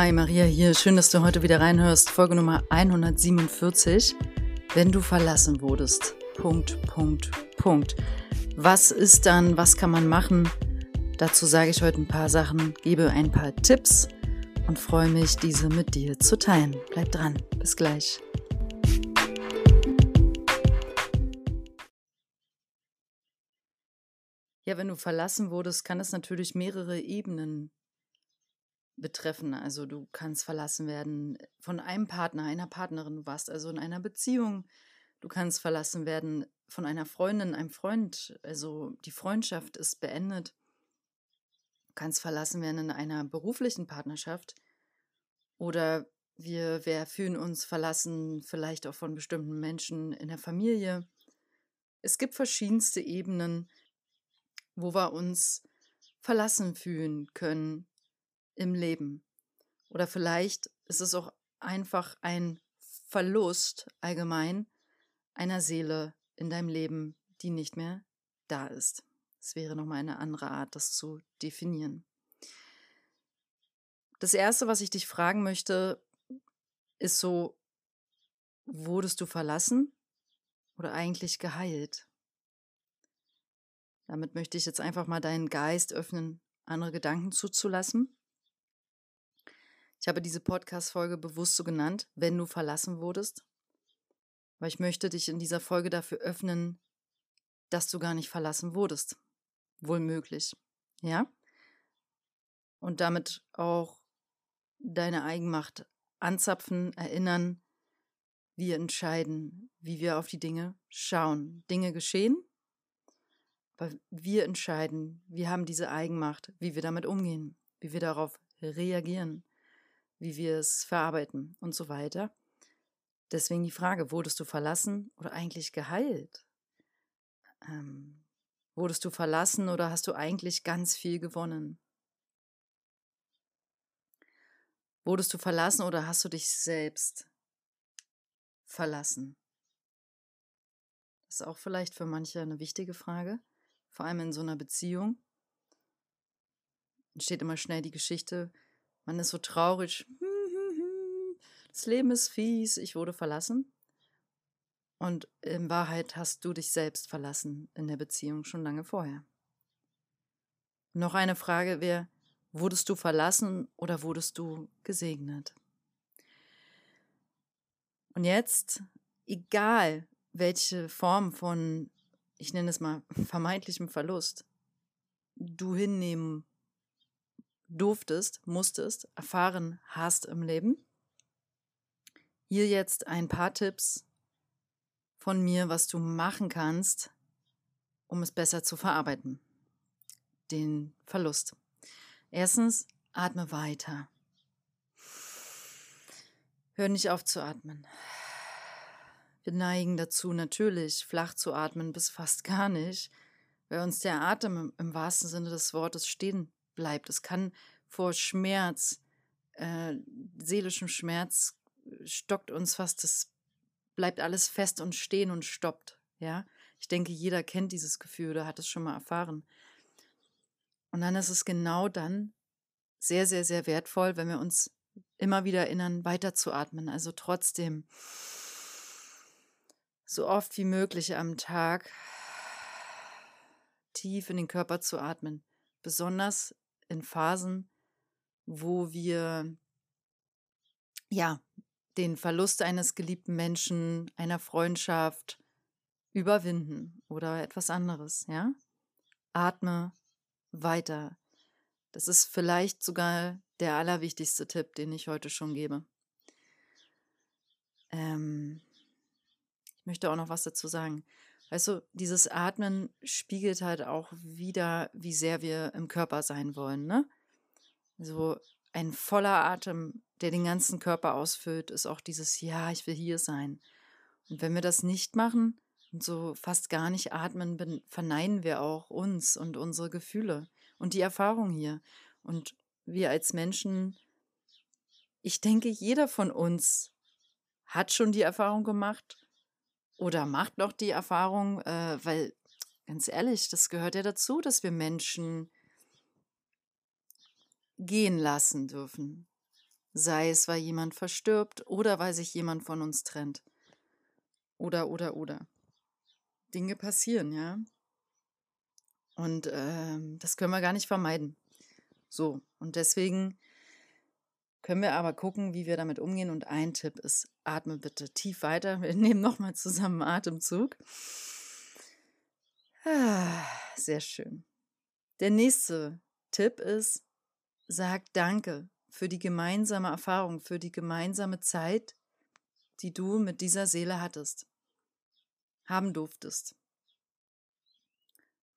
Hi, Maria hier. Schön, dass du heute wieder reinhörst. Folge Nummer 147. Wenn du verlassen wurdest. Punkt, Punkt, Punkt. Was ist dann? Was kann man machen? Dazu sage ich heute ein paar Sachen, gebe ein paar Tipps und freue mich, diese mit dir zu teilen. Bleib dran. Bis gleich. Ja, wenn du verlassen wurdest, kann es natürlich mehrere Ebenen betreffen. Also du kannst verlassen werden von einem Partner, einer Partnerin. Du warst also in einer Beziehung. Du kannst verlassen werden von einer Freundin, einem Freund. Also die Freundschaft ist beendet. Du kannst verlassen werden in einer beruflichen Partnerschaft. Oder wir, wir fühlen uns verlassen, vielleicht auch von bestimmten Menschen in der Familie. Es gibt verschiedenste Ebenen, wo wir uns verlassen fühlen können im Leben. Oder vielleicht ist es auch einfach ein Verlust allgemein einer Seele in deinem Leben, die nicht mehr da ist. Es wäre nochmal eine andere Art, das zu definieren. Das Erste, was ich dich fragen möchte, ist so, wurdest du verlassen oder eigentlich geheilt? Damit möchte ich jetzt einfach mal deinen Geist öffnen, andere Gedanken zuzulassen. Ich habe diese Podcast-Folge bewusst so genannt, wenn du verlassen wurdest, weil ich möchte dich in dieser Folge dafür öffnen, dass du gar nicht verlassen wurdest. Wohl möglich. Ja? Und damit auch deine Eigenmacht anzapfen, erinnern, wir entscheiden, wie wir auf die Dinge schauen. Dinge geschehen, aber wir entscheiden, wir haben diese Eigenmacht, wie wir damit umgehen, wie wir darauf reagieren wie wir es verarbeiten und so weiter. Deswegen die Frage, wurdest du verlassen oder eigentlich geheilt? Ähm, wurdest du verlassen oder hast du eigentlich ganz viel gewonnen? Wurdest du verlassen oder hast du dich selbst verlassen? Das ist auch vielleicht für manche eine wichtige Frage, vor allem in so einer Beziehung. Entsteht immer schnell die Geschichte, man ist so traurig. Das Leben ist fies, ich wurde verlassen. Und in Wahrheit hast du dich selbst verlassen in der Beziehung schon lange vorher. Noch eine Frage wäre, wurdest du verlassen oder wurdest du gesegnet? Und jetzt, egal welche Form von, ich nenne es mal, vermeintlichem Verlust du hinnehmen durftest, musstest, erfahren hast im Leben. Hier jetzt ein paar Tipps von mir, was du machen kannst, um es besser zu verarbeiten. Den Verlust. Erstens, atme weiter. Hör nicht auf zu atmen. Wir neigen dazu natürlich, flach zu atmen, bis fast gar nicht, weil uns der Atem im, wahrsten Sinne des Wortes stehen bleibt. Es kann vor Schmerz, äh, seelischem Schmerz, äh, stockt uns fast, das bleibt alles fest und stehen und stoppt. Ja, ich denke, jeder kennt dieses Gefühl oder hat es schon mal erfahren. Und dann ist es genau dann sehr, sehr, sehr wertvoll, wenn wir uns immer wieder erinnern, weiterzuatmen. Also trotzdem so oft wie möglich am Tag tief in den Körper zu atmen. Besonders in Phasen, wo wir ja den Verlust eines geliebten Menschen, einer Freundschaft überwinden oder etwas anderes, ja? Atme weiter. Das ist vielleicht sogar der allerwichtigste Tipp, den ich heute schon gebe. Ähm, ich möchte auch noch was dazu sagen. Weißt du, dieses Atmen spiegelt halt auch wieder, wie sehr wir im Körper sein wollen, ne? So ein voller Atem, der den ganzen Körper ausfüllt, ist auch dieses Ja, ich will hier sein. Und wenn wir das nicht machen und so fast gar nicht atmen, verneinen wir auch uns und unsere Gefühle und die Erfahrung hier. Und wir als Menschen, ich denke, jeder von uns hat schon die Erfahrung gemacht oder macht noch die Erfahrung, äh, weil ganz ehrlich, das gehört ja dazu, dass wir Menschen gehen lassen dürfen. Sei es, weil jemand verstirbt oder weil sich jemand von uns trennt. Oder, oder, oder. Dinge passieren, ja. Und ähm, das können wir gar nicht vermeiden. So, und deswegen können wir aber gucken, wie wir damit umgehen. Und ein Tipp ist, atme bitte tief weiter. Wir nehmen nochmal zusammen Atemzug. Ah, sehr schön. Der nächste Tipp ist, sag Danke für die gemeinsame Erfahrung, für die gemeinsame Zeit, die du mit dieser Seele hattest, haben durftest.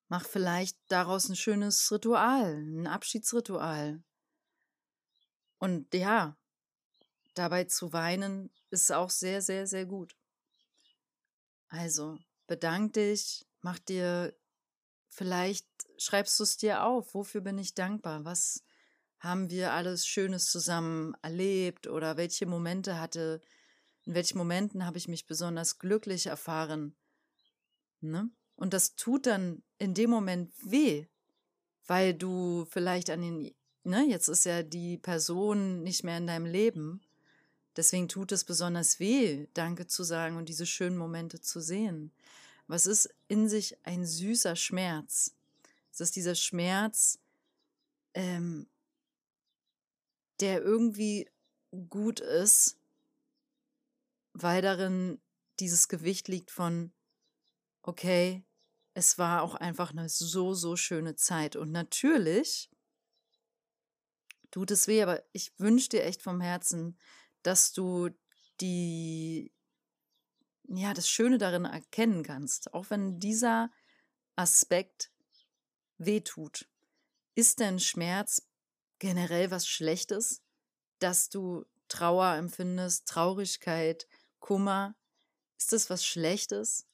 Mach vielleicht daraus ein schönes Ritual, ein Abschiedsritual. Und ja, dabei zu weinen ist auch sehr, sehr, sehr gut. Also, bedank dich, mach dir, vielleicht schreibst du es dir auf, wofür bin ich dankbar, was haben wir alles Schönes zusammen erlebt oder welche Momente hatte, in welchen Momenten habe ich mich besonders glücklich erfahren. Ne? Und das tut dann in dem Moment weh, weil du vielleicht an den, ne, jetzt ist ja die Person nicht mehr in deinem Leben. Deswegen tut es besonders weh, Danke zu sagen und diese schönen Momente zu sehen. Was ist in sich ein süßer Schmerz? Es ist dieser Schmerz, ähm, der irgendwie gut ist, weil darin dieses Gewicht liegt von, okay, es war auch einfach eine so, so schöne Zeit. Und natürlich tut es weh, aber ich wünsche dir echt vom Herzen, dass du die, ja, das Schöne darin erkennen kannst, auch wenn dieser Aspekt weh tut. Ist denn Schmerz generell was Schlechtes, dass du Trauer empfindest, Traurigkeit, Kummer? Ist das was Schlechtes?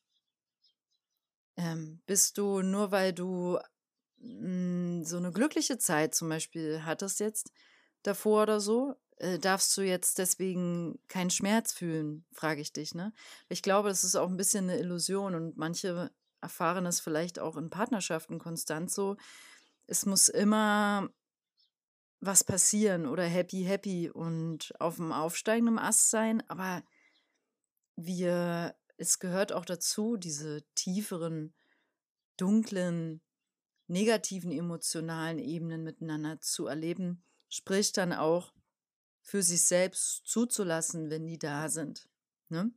Ähm, bist du nur weil du hm, so eine glückliche Zeit zum Beispiel hattest jetzt davor oder so, äh, darfst du jetzt deswegen keinen Schmerz fühlen, frage ich dich, ne? Ich glaube, das ist auch ein bisschen eine Illusion und manche erfahren es vielleicht auch in Partnerschaften konstant so. Es muss immer was passieren oder happy, happy und auf dem aufsteigenden Ast sein, aber wir es gehört auch dazu, diese tieferen, dunklen, negativen emotionalen Ebenen miteinander zu erleben, sprich dann auch für sich selbst zuzulassen, wenn die da sind. Ne?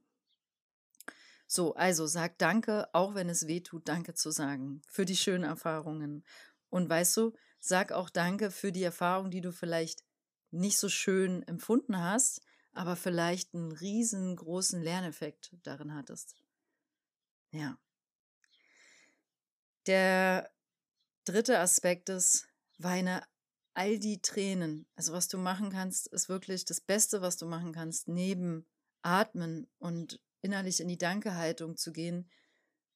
So, also sag Danke, auch wenn es weh tut, Danke zu sagen für die schönen Erfahrungen. Und weißt du, sag auch Danke für die Erfahrung, die du vielleicht nicht so schön empfunden hast, aber vielleicht einen riesengroßen Lerneffekt darin hattest. Ja. Der dritte Aspekt ist, weine all die Tränen. Also was du machen kannst, ist wirklich das Beste, was du machen kannst, neben Atmen und innerlich in die Dankehaltung zu gehen,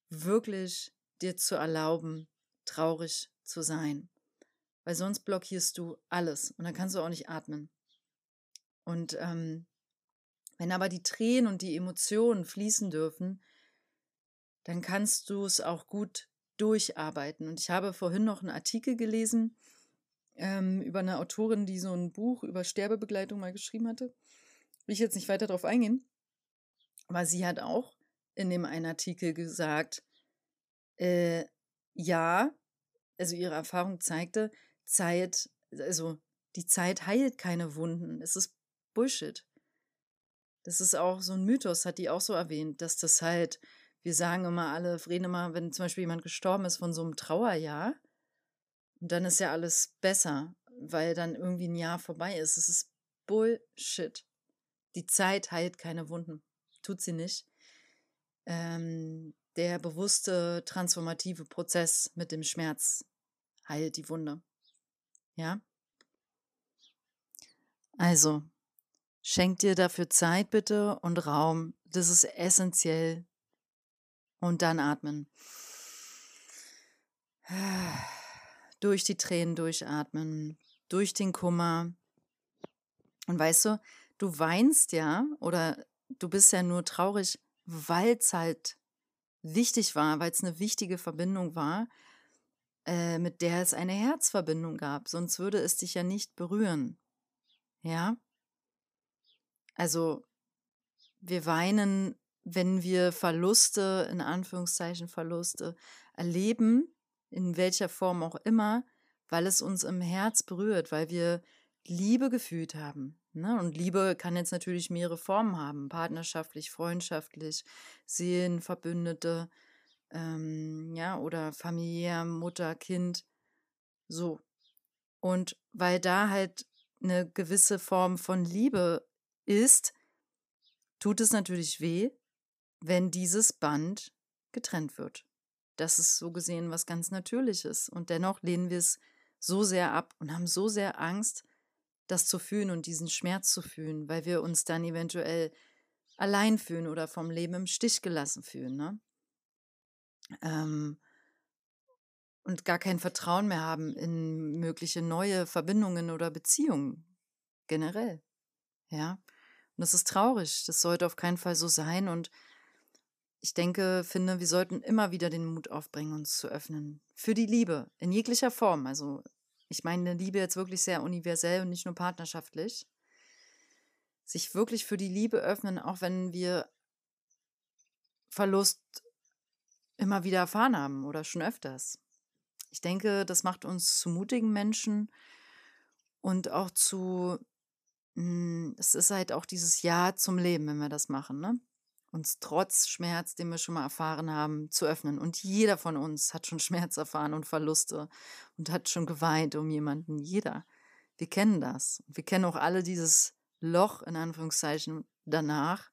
wirklich dir zu erlauben, traurig zu sein. Weil sonst blockierst du alles und dann kannst du auch nicht atmen. Und ähm, wenn aber die Tränen und die Emotionen fließen dürfen, dann kannst du es auch gut durcharbeiten. Und ich habe vorhin noch einen Artikel gelesen ähm, über eine Autorin, die so ein Buch über Sterbebegleitung mal geschrieben hatte. Will ich jetzt nicht weiter darauf eingehen. Aber sie hat auch in dem einen Artikel gesagt, äh, ja, also ihre Erfahrung zeigte, Zeit, also die Zeit heilt keine Wunden. Es ist Bullshit. Das ist auch so ein Mythos, hat die auch so erwähnt, dass das halt, wir sagen immer alle, reden immer, wenn zum Beispiel jemand gestorben ist von so einem Trauerjahr, dann ist ja alles besser, weil dann irgendwie ein Jahr vorbei ist. Es ist Bullshit. Die Zeit heilt keine Wunden. Tut sie nicht. Ähm, der bewusste transformative Prozess mit dem Schmerz heilt die Wunde. Ja? Also, Schenk dir dafür Zeit bitte und Raum. Das ist essentiell. Und dann atmen. Durch die Tränen durchatmen, durch den Kummer. Und weißt du, du weinst ja oder du bist ja nur traurig, weil es halt wichtig war, weil es eine wichtige Verbindung war, äh, mit der es eine Herzverbindung gab. Sonst würde es dich ja nicht berühren. Ja? Also wir weinen, wenn wir Verluste, in Anführungszeichen Verluste, erleben, in welcher Form auch immer, weil es uns im Herz berührt, weil wir Liebe gefühlt haben. Ne? Und Liebe kann jetzt natürlich mehrere Formen haben, partnerschaftlich, freundschaftlich, Seelenverbündete, ähm, ja, oder familiär, Mutter, Kind, so. Und weil da halt eine gewisse Form von Liebe ist, tut es natürlich weh, wenn dieses Band getrennt wird. Das ist so gesehen was ganz Natürliches. Und dennoch lehnen wir es so sehr ab und haben so sehr Angst, das zu fühlen und diesen Schmerz zu fühlen, weil wir uns dann eventuell allein fühlen oder vom Leben im Stich gelassen fühlen. Ne? Ähm, und gar kein Vertrauen mehr haben in mögliche neue Verbindungen oder Beziehungen generell. Ja. Und das ist traurig. Das sollte auf keinen Fall so sein. Und ich denke, finde, wir sollten immer wieder den Mut aufbringen, uns zu öffnen. Für die Liebe, in jeglicher Form. Also, ich meine Liebe jetzt wirklich sehr universell und nicht nur partnerschaftlich. Sich wirklich für die Liebe öffnen, auch wenn wir Verlust immer wieder erfahren haben oder schon öfters. Ich denke, das macht uns zu mutigen Menschen und auch zu, hm, es ist halt auch dieses Ja zum Leben, wenn wir das machen, ne? Uns trotz Schmerz, den wir schon mal erfahren haben, zu öffnen. Und jeder von uns hat schon Schmerz erfahren und Verluste und hat schon geweint um jemanden. Jeder. Wir kennen das. Wir kennen auch alle dieses Loch, in Anführungszeichen, danach,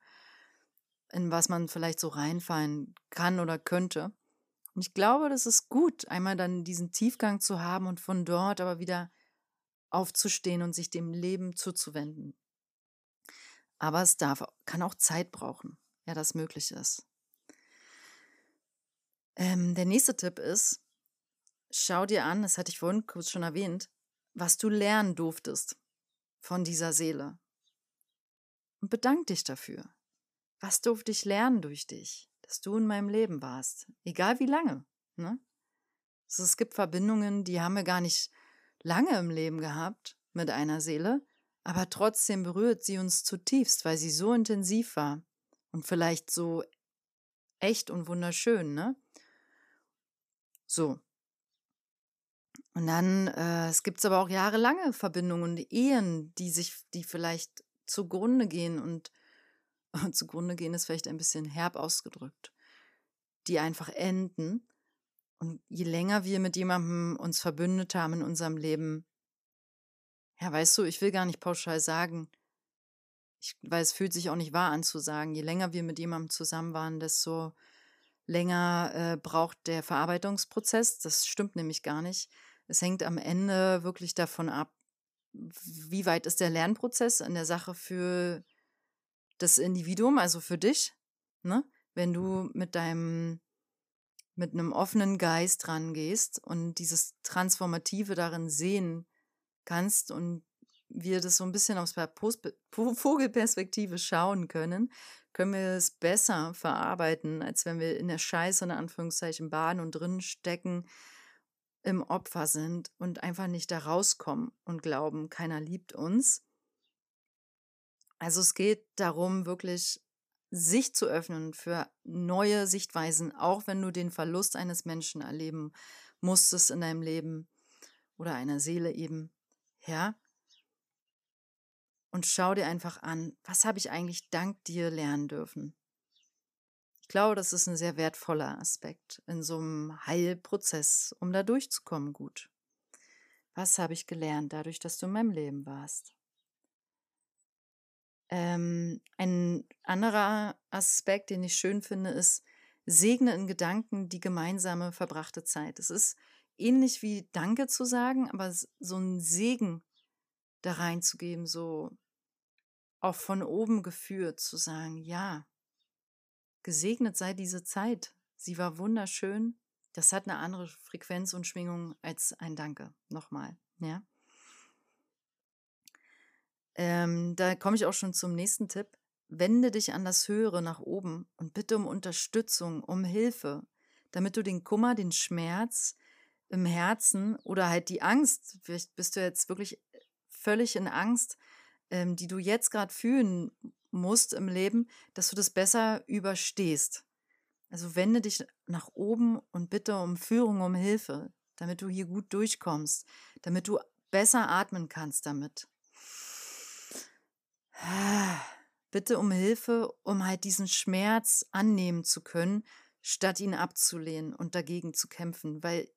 in was man vielleicht so reinfallen kann oder könnte. Und ich glaube, das ist gut, einmal dann diesen Tiefgang zu haben und von dort aber wieder aufzustehen und sich dem Leben zuzuwenden. Aber es darf, kann auch Zeit brauchen, ja, das möglich ist. Ähm, der nächste Tipp ist, schau dir an, das hatte ich vorhin kurz schon erwähnt, was du lernen durftest von dieser Seele. Und bedank dich dafür. Was durfte ich lernen durch dich? dass du in meinem Leben warst. Egal wie lange. Ne? Also es gibt Verbindungen, die haben wir gar nicht lange im Leben gehabt mit einer Seele, aber trotzdem berührt sie uns zutiefst, weil sie so intensiv war und vielleicht so echt und wunderschön, ne? So. Und dann, äh, es gibt aber auch jahrelange Verbindungen und Ehen, die sich, die vielleicht zugrunde gehen und zugrunde gehen ist vielleicht ein bisschen herb ausgedrückt, die einfach enden. Und je länger wir mit jemandem uns verbündet haben in unserem Leben, ja, weißt du, ich will gar nicht pauschal sagen, ich, weil es fühlt sich auch nicht wahr an zu sagen, je länger wir mit jemandem zusammen waren, desto länger äh, braucht der Verarbeitungsprozess. Das stimmt nämlich gar nicht. Es hängt am Ende wirklich davon ab, wie weit ist der Lernprozess in der Sache für das Individuum, also für dich, ne? wenn du mit deinem, mit einem offenen Geist rangehst und dieses Transformative darin sehen kannst und wir das so ein bisschen aus der Vogelperspektive schauen können, können wir es besser verarbeiten, als wenn wir in der Scheiße, in Anführungszeichen, baden und drin stecken, im Opfer sind und einfach nicht da rauskommen und glauben, keiner liebt uns. Also es geht darum, wirklich sich zu öffnen für neue Sichtweisen, auch wenn du den Verlust eines Menschen erleben musstest in deinem Leben oder einer Seele eben. Ja? Und schau dir einfach an, was habe ich eigentlich dank dir lernen dürfen? Ich glaube, das ist ein sehr wertvoller Aspekt in so einem Heilprozess, um da durchzukommen gut. Was habe ich gelernt dadurch, dass du in meinem Leben warst? Ähm, ein anderer Aspekt, den ich schön finde, ist, segne in Gedanken die gemeinsame verbrachte Zeit. Es ist ähnlich wie Danke zu sagen, aber so ein Segen da reinzugeben, so auch von oben geführt zu sagen, ja, gesegnet sei diese Zeit. Sie war wunderschön. Das hat eine andere Frequenz und Schwingung als ein Danke. Nochmal, ja. Ähm, da komme ich auch schon zum nächsten Tipp. Wende dich an das Höhere nach oben und bitte um Unterstützung, um Hilfe, damit du den Kummer, den Schmerz im Herzen oder halt die Angst, vielleicht bist du jetzt wirklich völlig in Angst, ähm, die du jetzt gerade fühlen musst im Leben, dass du das besser überstehst. Also wende dich nach oben und bitte um Führung, um Hilfe, damit du hier gut durchkommst, damit du besser atmen kannst damit. Bitte um Hilfe, um halt diesen Schmerz annehmen zu können, statt ihn abzulehnen und dagegen zu kämpfen, weil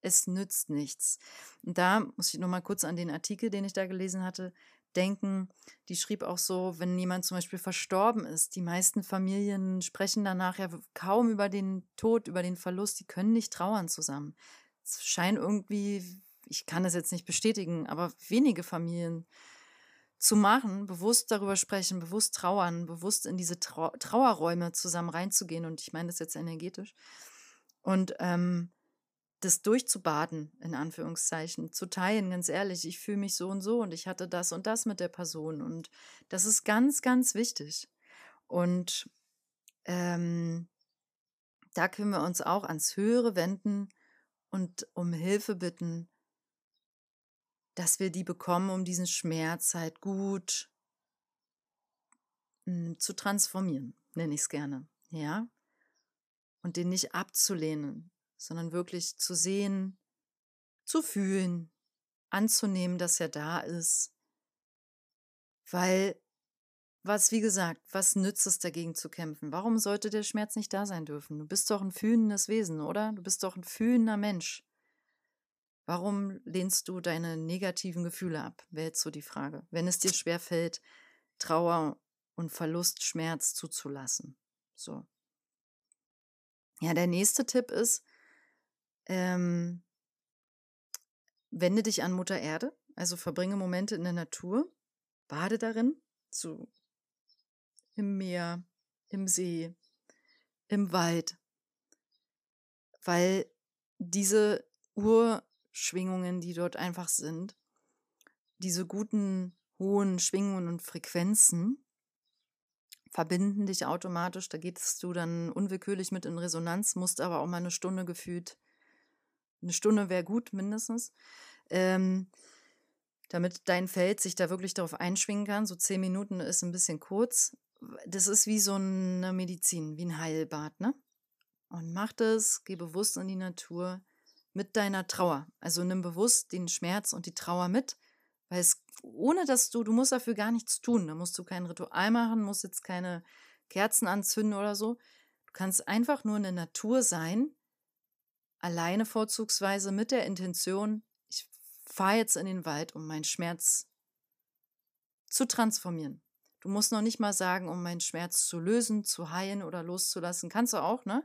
es nützt nichts. Und da muss ich nochmal kurz an den Artikel, den ich da gelesen hatte, denken. Die schrieb auch so, wenn jemand zum Beispiel verstorben ist, die meisten Familien sprechen danach ja kaum über den Tod, über den Verlust, die können nicht trauern zusammen. Es scheint irgendwie, ich kann das jetzt nicht bestätigen, aber wenige Familien zu machen, bewusst darüber sprechen, bewusst trauern, bewusst in diese Trau Trauerräume zusammen reinzugehen. Und ich meine das jetzt energetisch. Und ähm, das durchzubaden, in Anführungszeichen, zu teilen, ganz ehrlich, ich fühle mich so und so und ich hatte das und das mit der Person. Und das ist ganz, ganz wichtig. Und ähm, da können wir uns auch ans Höhere wenden und um Hilfe bitten, dass wir die bekommen, um diesen Schmerz halt gut hm, zu transformieren, nenne ich es gerne, ja? Und den nicht abzulehnen, sondern wirklich zu sehen, zu fühlen, anzunehmen, dass er da ist. Weil, was, wie gesagt, was nützt es dagegen zu kämpfen? Warum sollte der Schmerz nicht da sein dürfen? Du bist doch ein fühlendes Wesen, oder? Du bist doch ein fühlender Mensch. Warum lehnst du deine negativen Gefühle ab? Wäre jetzt so die Frage. Wenn es dir schwerfällt, Trauer und Verlust, Schmerz zuzulassen. So. Ja, der nächste Tipp ist, ähm, wende dich an Mutter Erde, also verbringe Momente in der Natur, bade darin, so im Meer, im See, im Wald, weil diese Ur Schwingungen, die dort einfach sind, diese guten, hohen Schwingungen und Frequenzen verbinden dich automatisch. Da gehst du dann unwillkürlich mit in Resonanz, musst aber auch mal eine Stunde gefühlt, eine Stunde wäre gut mindestens, ähm, damit dein Feld sich da wirklich darauf einschwingen kann. So zehn Minuten ist ein bisschen kurz. Das ist wie so eine Medizin, wie ein Heilbad, ne? Und mach das, geh bewusst in die Natur mit deiner Trauer. Also nimm bewusst den Schmerz und die Trauer mit, weil es ohne dass du, du musst dafür gar nichts tun. Da musst du kein Ritual machen, musst jetzt keine Kerzen anzünden oder so. Du kannst einfach nur in der Natur sein, alleine vorzugsweise mit der Intention, ich fahre jetzt in den Wald, um meinen Schmerz zu transformieren. Du musst noch nicht mal sagen, um meinen Schmerz zu lösen, zu heilen oder loszulassen. Kannst du auch, ne?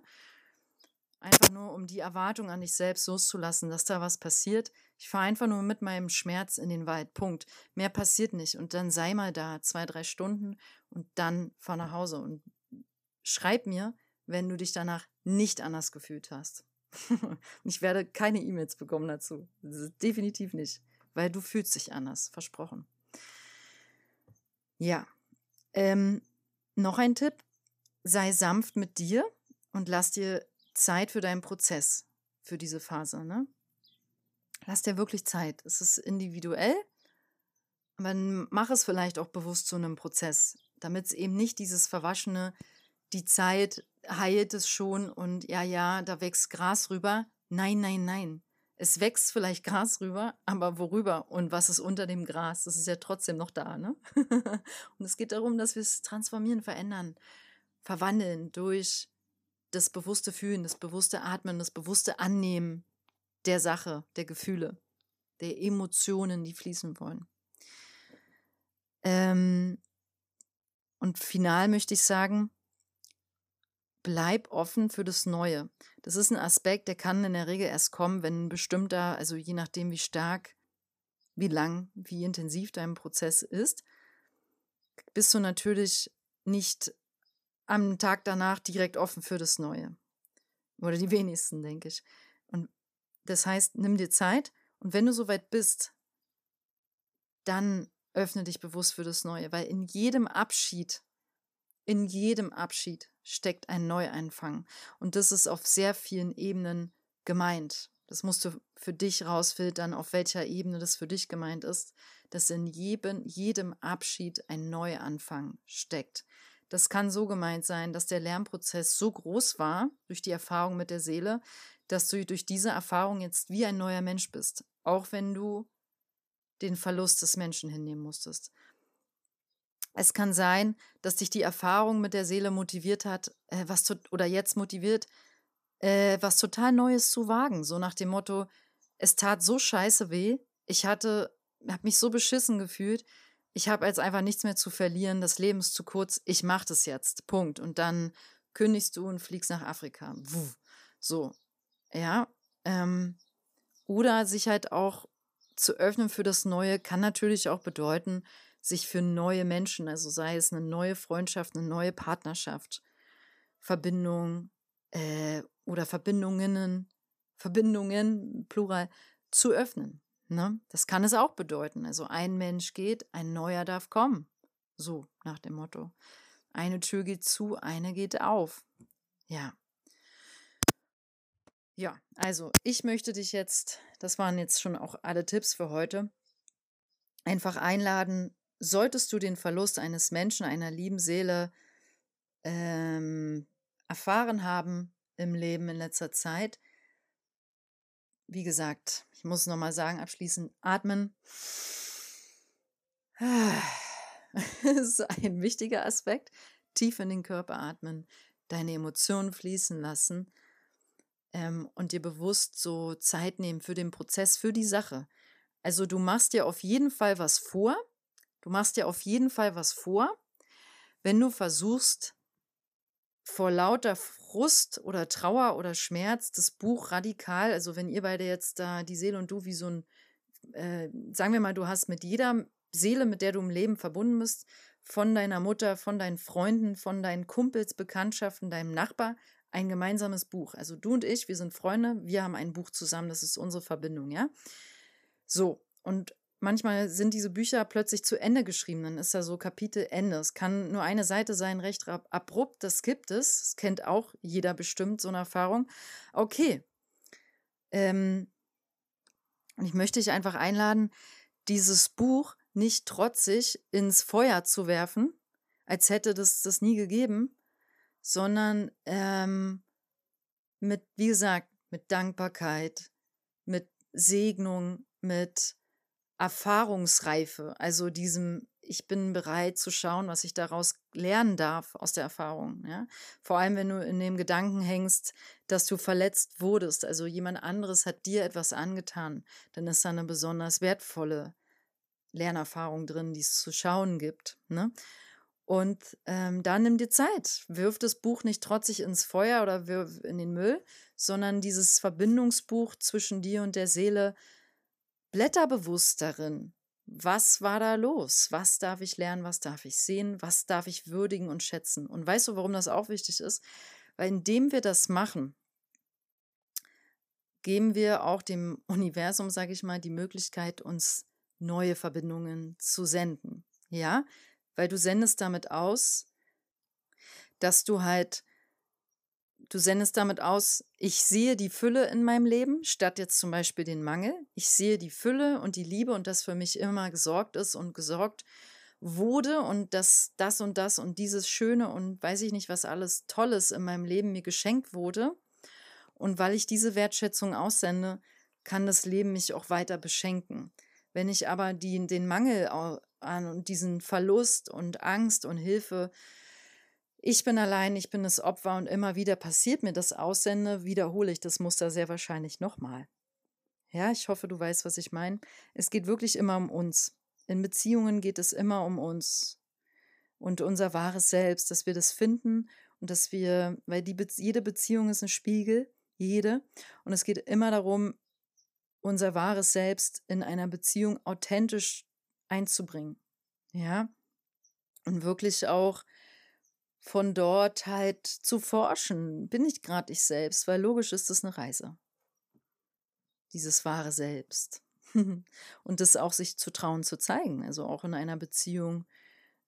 Einfach nur, um die Erwartung an dich selbst loszulassen, dass da was passiert. Ich fahre einfach nur mit meinem Schmerz in den Wald. Punkt. Mehr passiert nicht. Und dann sei mal da, zwei, drei Stunden und dann fahr nach Hause und schreib mir, wenn du dich danach nicht anders gefühlt hast. Ich werde keine E-Mails bekommen dazu. Definitiv nicht. Weil du fühlst dich anders. Versprochen. Ja. Ähm, noch ein Tipp. Sei sanft mit dir und lass dir Zeit für deinen Prozess, für diese Phase. Ne? Lass dir wirklich Zeit. Es ist individuell, aber mach es vielleicht auch bewusst zu einem Prozess, damit es eben nicht dieses Verwaschene, die Zeit heilt es schon und ja, ja, da wächst Gras rüber. Nein, nein, nein. Es wächst vielleicht Gras rüber, aber worüber und was ist unter dem Gras? Das ist ja trotzdem noch da, ne? und es geht darum, dass wir es transformieren, verändern, verwandeln durch das bewusste Fühlen, das bewusste Atmen, das bewusste Annehmen der Sache, der Gefühle, der Emotionen, die fließen wollen. Ähm, und final möchte ich sagen, bleib offen für das Neue. Das ist ein Aspekt, der kann in der Regel erst kommen, wenn ein bestimmter, also je nachdem, wie stark, wie lang, wie intensiv dein Prozess ist, bist du natürlich nicht am Tag danach direkt offen für das Neue. Oder die wenigsten, denke ich. Und das heißt, nimm dir Zeit und wenn du soweit bist, dann öffne dich bewusst für das Neue, weil in jedem Abschied, in jedem Abschied steckt ein Neueinfang. Und das ist auf sehr vielen Ebenen gemeint. das musst du für dich rausfiltern, auf welcher Ebene das für dich gemeint ist, dass in jedem, jedem Abschied ein Neuanfang steckt. Das kann so gemeint sein, dass der Lernprozess so groß war durch die Erfahrung mit der Seele, dass du durch diese Erfahrung jetzt wie ein neuer Mensch bist, auch wenn du den Verlust des Menschen hinnehmen musstest. Es kann sein, dass dich die Erfahrung mit der Seele motiviert hat, äh, was oder jetzt motiviert, äh, was total Neues zu wagen. So nach dem Motto, es tat so scheiße weh, ich hatte, habe mich so beschissen gefühlt, ich habe jetzt einfach nichts mehr zu verlieren, das Leben ist zu kurz, ich mache das jetzt, Punkt. Und dann kündigst du und fliegst nach Afrika. So, ja. Ähm, oder sich halt auch zu öffnen für das Neue kann natürlich auch bedeuten, sich für neue Menschen, also sei es eine neue Freundschaft, eine neue Partnerschaft, Verbindung äh, oder Verbindungen, Verbindungen, plural, zu öffnen. Ne? Das kann es auch bedeuten. Also ein Mensch geht, ein neuer darf kommen. So nach dem Motto. Eine Tür geht zu, eine geht auf. Ja. Ja, also ich möchte dich jetzt, das waren jetzt schon auch alle Tipps für heute, einfach einladen, solltest du den Verlust eines Menschen, einer lieben Seele ähm, erfahren haben im Leben in letzter Zeit, wie gesagt, ich muss nochmal sagen, abschließend atmen. das ist ein wichtiger Aspekt. Tief in den Körper atmen, deine Emotionen fließen lassen ähm, und dir bewusst so Zeit nehmen für den Prozess, für die Sache. Also du machst dir auf jeden Fall was vor. Du machst dir auf jeden Fall was vor, wenn du versuchst, vor lauter Frust oder Trauer oder Schmerz das Buch radikal, also wenn ihr beide jetzt da, die Seele und du, wie so ein, äh, sagen wir mal, du hast mit jeder Seele, mit der du im Leben verbunden bist, von deiner Mutter, von deinen Freunden, von deinen Kumpels, Bekanntschaften, deinem Nachbar, ein gemeinsames Buch. Also du und ich, wir sind Freunde, wir haben ein Buch zusammen, das ist unsere Verbindung, ja? So, und manchmal sind diese Bücher plötzlich zu Ende geschrieben. Dann ist da so Kapitel Ende. Es kann nur eine Seite sein, recht abrupt. Das gibt es. Das kennt auch jeder bestimmt, so eine Erfahrung. Okay. Ähm, und ich möchte dich einfach einladen, dieses Buch nicht trotzig ins Feuer zu werfen, als hätte das das nie gegeben, sondern ähm, mit, wie gesagt, mit Dankbarkeit, mit Segnung, mit Erfahrungsreife, also diesem, ich bin bereit zu schauen, was ich daraus lernen darf aus der Erfahrung. Ja? Vor allem, wenn du in dem Gedanken hängst, dass du verletzt wurdest, also jemand anderes hat dir etwas angetan, dann ist da eine besonders wertvolle Lernerfahrung drin, die es zu schauen gibt. Ne? Und ähm, da nimm dir Zeit. Wirf das Buch nicht trotzig ins Feuer oder in den Müll, sondern dieses Verbindungsbuch zwischen dir und der Seele Blätter bewusst darin. Was war da los? Was darf ich lernen? Was darf ich sehen? Was darf ich würdigen und schätzen? Und weißt du, warum das auch wichtig ist? Weil indem wir das machen, geben wir auch dem Universum, sage ich mal, die Möglichkeit, uns neue Verbindungen zu senden. Ja, weil du sendest damit aus, dass du halt Du sendest damit aus, ich sehe die Fülle in meinem Leben, statt jetzt zum Beispiel den Mangel. Ich sehe die Fülle und die Liebe und dass für mich immer gesorgt ist und gesorgt wurde und dass das und das und dieses Schöne und weiß ich nicht, was alles Tolles in meinem Leben mir geschenkt wurde. Und weil ich diese Wertschätzung aussende, kann das Leben mich auch weiter beschenken. Wenn ich aber die, den Mangel an und diesen Verlust und Angst und Hilfe ich bin allein, ich bin das Opfer und immer wieder passiert mir das Aussende, wiederhole ich das Muster sehr wahrscheinlich nochmal. Ja, ich hoffe, du weißt, was ich meine. Es geht wirklich immer um uns. In Beziehungen geht es immer um uns und unser wahres Selbst, dass wir das finden und dass wir, weil die jede Beziehung ist ein Spiegel, jede, und es geht immer darum, unser wahres Selbst in einer Beziehung authentisch einzubringen. Ja, und wirklich auch von dort halt zu forschen, bin ich gerade ich selbst, weil logisch ist es eine Reise. Dieses wahre Selbst. und das auch sich zu trauen zu zeigen, also auch in einer Beziehung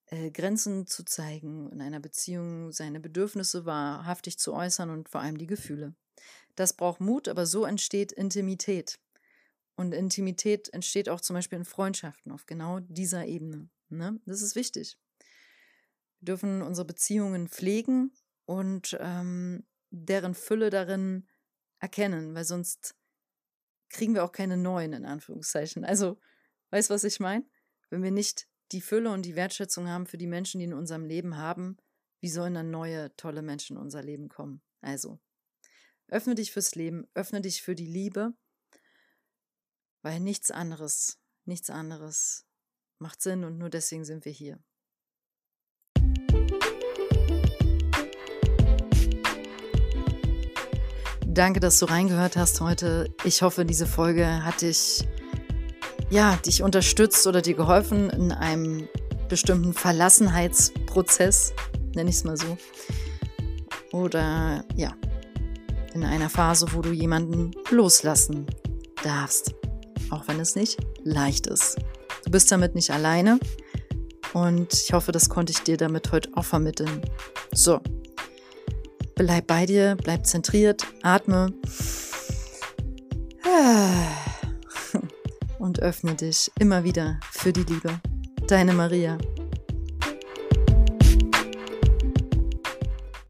äh, Grenzen zu zeigen, in einer Beziehung seine Bedürfnisse wahrhaftig zu äußern und vor allem die Gefühle. Das braucht Mut, aber so entsteht Intimität. Und Intimität entsteht auch zum Beispiel in Freundschaften auf genau dieser Ebene. Ne? Das ist wichtig. Dürfen unsere Beziehungen pflegen und ähm, deren Fülle darin erkennen, weil sonst kriegen wir auch keine neuen, in Anführungszeichen. Also, weißt du, was ich meine? Wenn wir nicht die Fülle und die Wertschätzung haben für die Menschen, die in unserem Leben haben, wie sollen dann neue, tolle Menschen in unser Leben kommen? Also, öffne dich fürs Leben, öffne dich für die Liebe, weil nichts anderes, nichts anderes macht Sinn und nur deswegen sind wir hier. Danke, dass du reingehört hast heute. Ich hoffe, diese Folge hat dich, ja, dich unterstützt oder dir geholfen in einem bestimmten Verlassenheitsprozess, nenne ich es mal so. Oder ja, in einer Phase, wo du jemanden loslassen darfst. Auch wenn es nicht leicht ist. Du bist damit nicht alleine. Und ich hoffe, das konnte ich dir damit heute auch vermitteln. So, Bleib bei dir, bleib zentriert, atme. Und öffne dich immer wieder für die Liebe. Deine Maria.